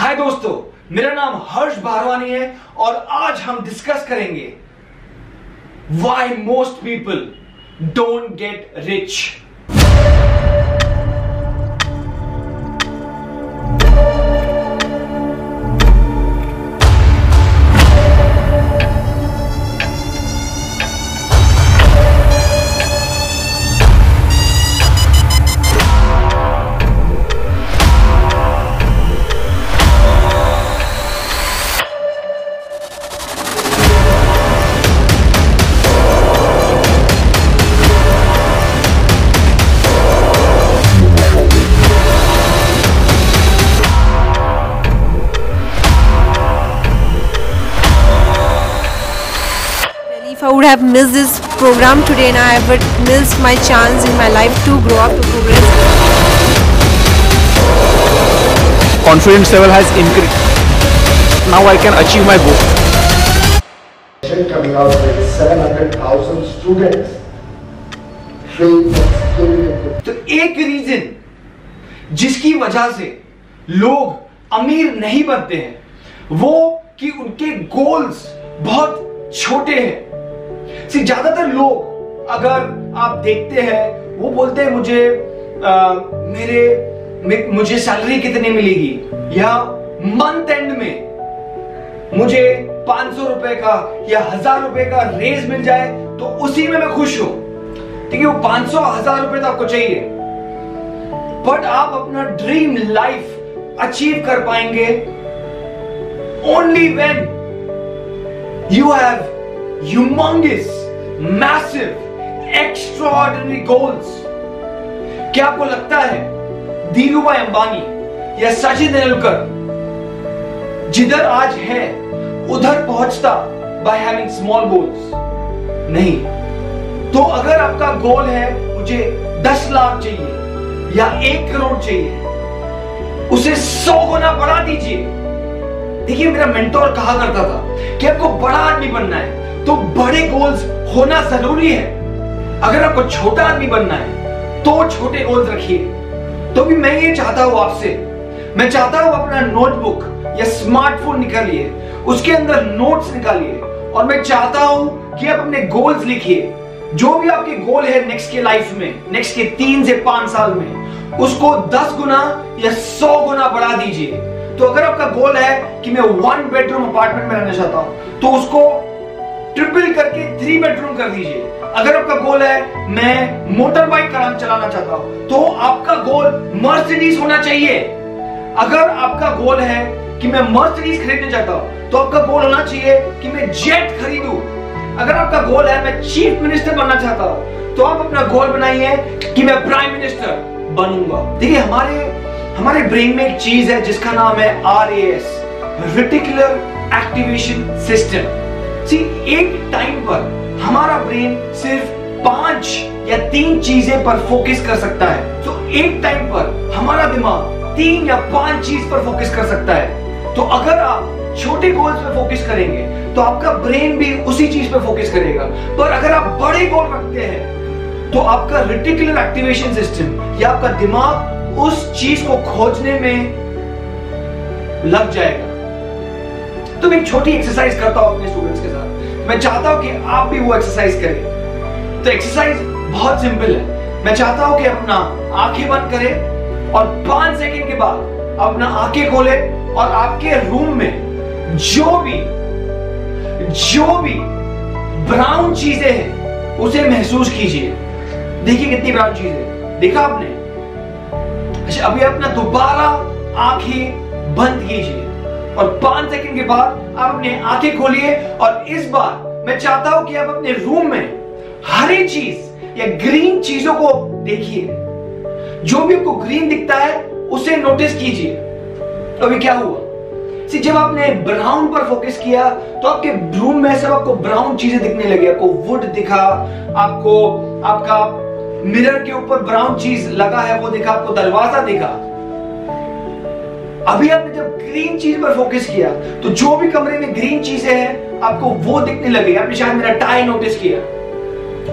हाय दोस्तों, मेरा नाम हर्ष भारवानी है और आज हम डिस्कस करेंगे why most people don't get rich have missed this program today, now I would missed my chance in my life to grow up to progress. confidence level has increased. Now I can achieve my goal. Coming out with 700,000 students and तो एक reason जिसकी वजह से लोग अमीर नहीं बनते हैं वो कि उनके गोल्स बहुत छोटे हैं सी ज़्यादातर लोग अगर आप देखते हैं वो बोलते हैं मुझे आ, मेरे मुझे सैलरी कितनी मिलेगी? या मंथ एंड में मुझे पाँच सौ रुपए का या हज़ार रुपए का रेज मिल जाए तो उसी में मैं खुश हूँ। ठीक है वो पाँच सौ हज़ार रुपए तो आपको चाहिए। बट आप अपना ड्रीम लाइफ अचीव कर पाएँगे only when you have you humongous massive extraordinary goals क्या आपको लगता है धीरू भाई अंबानी या सचिन तेंदुलकर जिधर आज है, उधर पहुँचता बाय हैविंग स्मॉल गोल्स नहीं। तो अगर आपका गोल है, मुझे दस लाख चाहिए या एक करोड़ चाहिए, उसे सौ गुना बढ़ा दीजिए। देखिए, मेरा मेंटोर कहा करता था कि आपको बड़ा आदमी बनना है। तो बड़े गोल्स होना ज़रूरी है। अगर आपको छोटा आदमी बनना है तो छोटे गोल्स रखिए। तो भी मैं ये चाहता हूँ आपसे, मैं चाहता हूँ अपना नोटबुक या स्मार्टफ़ोन निकालिए, उसके अंदर नोट्स निकालिए, और मैं चाहता हूँ कि आप अपने गोल्स लिखिए। जो भी आपके गोल है नेक्स्ट के लाइफ में नेक्स्ट के तीन से पाँच साल में, उसको दस गुना या सौ गुना बढ़ा दीजिए। तो अगर आपका गोल है कि मैं वन बेडरूम अपार्टमेंट में रहना चाहता हूँ तो उसको ट्रिपल करके थ्री बेडरूम कर दीजिए। अगर आपका गोल है, मैं मोटर बाइक चलाना चाहता हूँ तो आपका गोल मर्सिडीज होना चाहिए। अगर आपका गोल है कि मैं मर्सिडीज खरीदना चाहता हूँ तो आपका गोल होना चाहिए कि मैं जेट खरीदूं। अगर आपका गोल है, मैं चीफ मिनिस्टर बनना चाहता हूँ तो आप अपना गोल बनाइए कि मैं प्राइम मिनिस्टर बनूँगा। देखिए, हमारे हमारे ब्रेन में एक चीज़ है, जिसका नाम है R S reticular activation system सी एक टाइम पर हमारा ब्रेन सिर्फ़ पाँच या तीन चीज़ें पर फोकस कर सकता है। तो एक टाइम पर हमारा दिमाग तीन या पाँच चीज़ पर फोकस कर सकता है। तो अगर आप छोटे गोल्स पे फोकस करेंगे तो आपका ब्रेन भी उसी चीज़ पर फोकस करेगा। पर अगर आप बड़े गोल रखते हैं तो आपका रिटिकुलर एक्टिवेशन सिस्टम या आपका दिमाग उस चीज़ को खोजने में लग जाएगा। तो मैं एक छोटी एक्सरसाइज करता हूँ अपने मैं चाहता हूँ कि आप भी वो एक्सरसाइज करें। तो एक्सरसाइज बहुत सिंपल है। मैं चाहता हूँ कि अपना आँखें बंद करें और पाँच सेकंड के बाद अपना आँखें खोले और आपके रूम में जो भी जो भी ब्राउन चीज़ें हैं, उसे महसूस कीजिए। देखिए कितनी ब्राउन चीज़ें देखा आपने? अच्छा अभी अपना दोबारा आँखें बंद कीजिए। और पाँच सेकंड के बाद आप अपने आँखें खोलिए और इस बार मैं चाहता हूँ कि आप अपने रूम में हरी चीज़ या ग्रीन चीज़ों को देखिए। जो भी आपको ग्रीन दिखता है, उसे नोटिस कीजिए। अभी क्या हुआ? सी जब आपने ब्राउन पर फोकस किया तो आपके रूम में सब आपको ब्राउन चीज़ें दिखने लगी। आपको वुड दिखा, आपको, आपका मिरर के ऊपर ब्राउन चीज़ लगा है, वो दिखा, आपको दरवाज़ा दिखा। अभी आपने जब ग्रीन चीज़ पर फोकस किया तो जो भी कमरे में ग्रीन चीज़ें हैं, आपको वो दिखने लगे आपने शायद मेरा टाई नोटिस किया।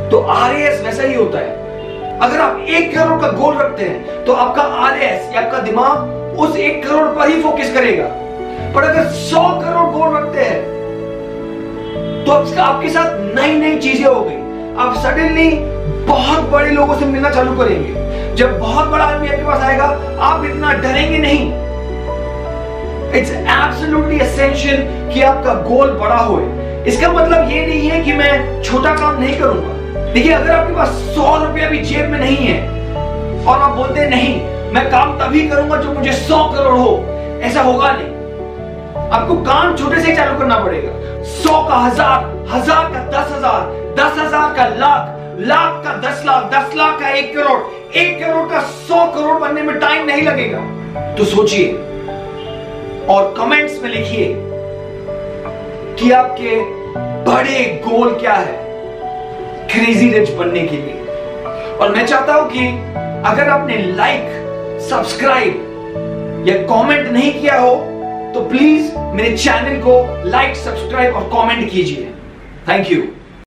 तो आरएएस वैसा ही होता है। अगर आप एक करोड़ का गोल रखते हैं तो आपका आरएएस या आपका दिमाग उस एक करोड़ पर ही फोकस करेगा। पर अगर सौ करोड़ गोल रखते हैं तो आपके साथ नई नई चीज़ें हो गई। आप सडनली बहुत बड़े लोगों से मिलना चालू करेंगे। जब बहुत बड़ा आदमी आपके पास आएगा, आप इतना डरेंगे नहीं। इट्स एब्सोल्युटली एसेंशियल कि आपका गोल बड़ा हो इसका मतलब ये नहीं है कि मैं छोटा काम नहीं करूँगा। देखिए, अगर आपके पास सौ रुपया भी जेब में नहीं है और आप बोलते नहीं, मैं काम तभी करूँगा जो मुझे सौ करोड़ हो। ऐसा होगा नहीं। आपको काम छोटे से चालू करना पड़ेगा। सौ का हज़ार हज़ार का दस हज़ार दस हज़ार का लाख लाख का दस लाख दस लाख का एक करोड़ एक करोड़ का सौ करोड़ बनने में टाइम नहीं लगेगा। तो सोचिए और कमेंट्स में लिखिए कि आपके बड़े गोल क्या है क्रेजी रिच बनने के लिए। और मैं चाहता हूँ कि अगर आपने लाइक सब्सक्राइब या कमेंट नहीं किया हो तो प्लीज़ मेरे चैनल को लाइक सब्सक्राइब और कमेंट कीजिए। Thank you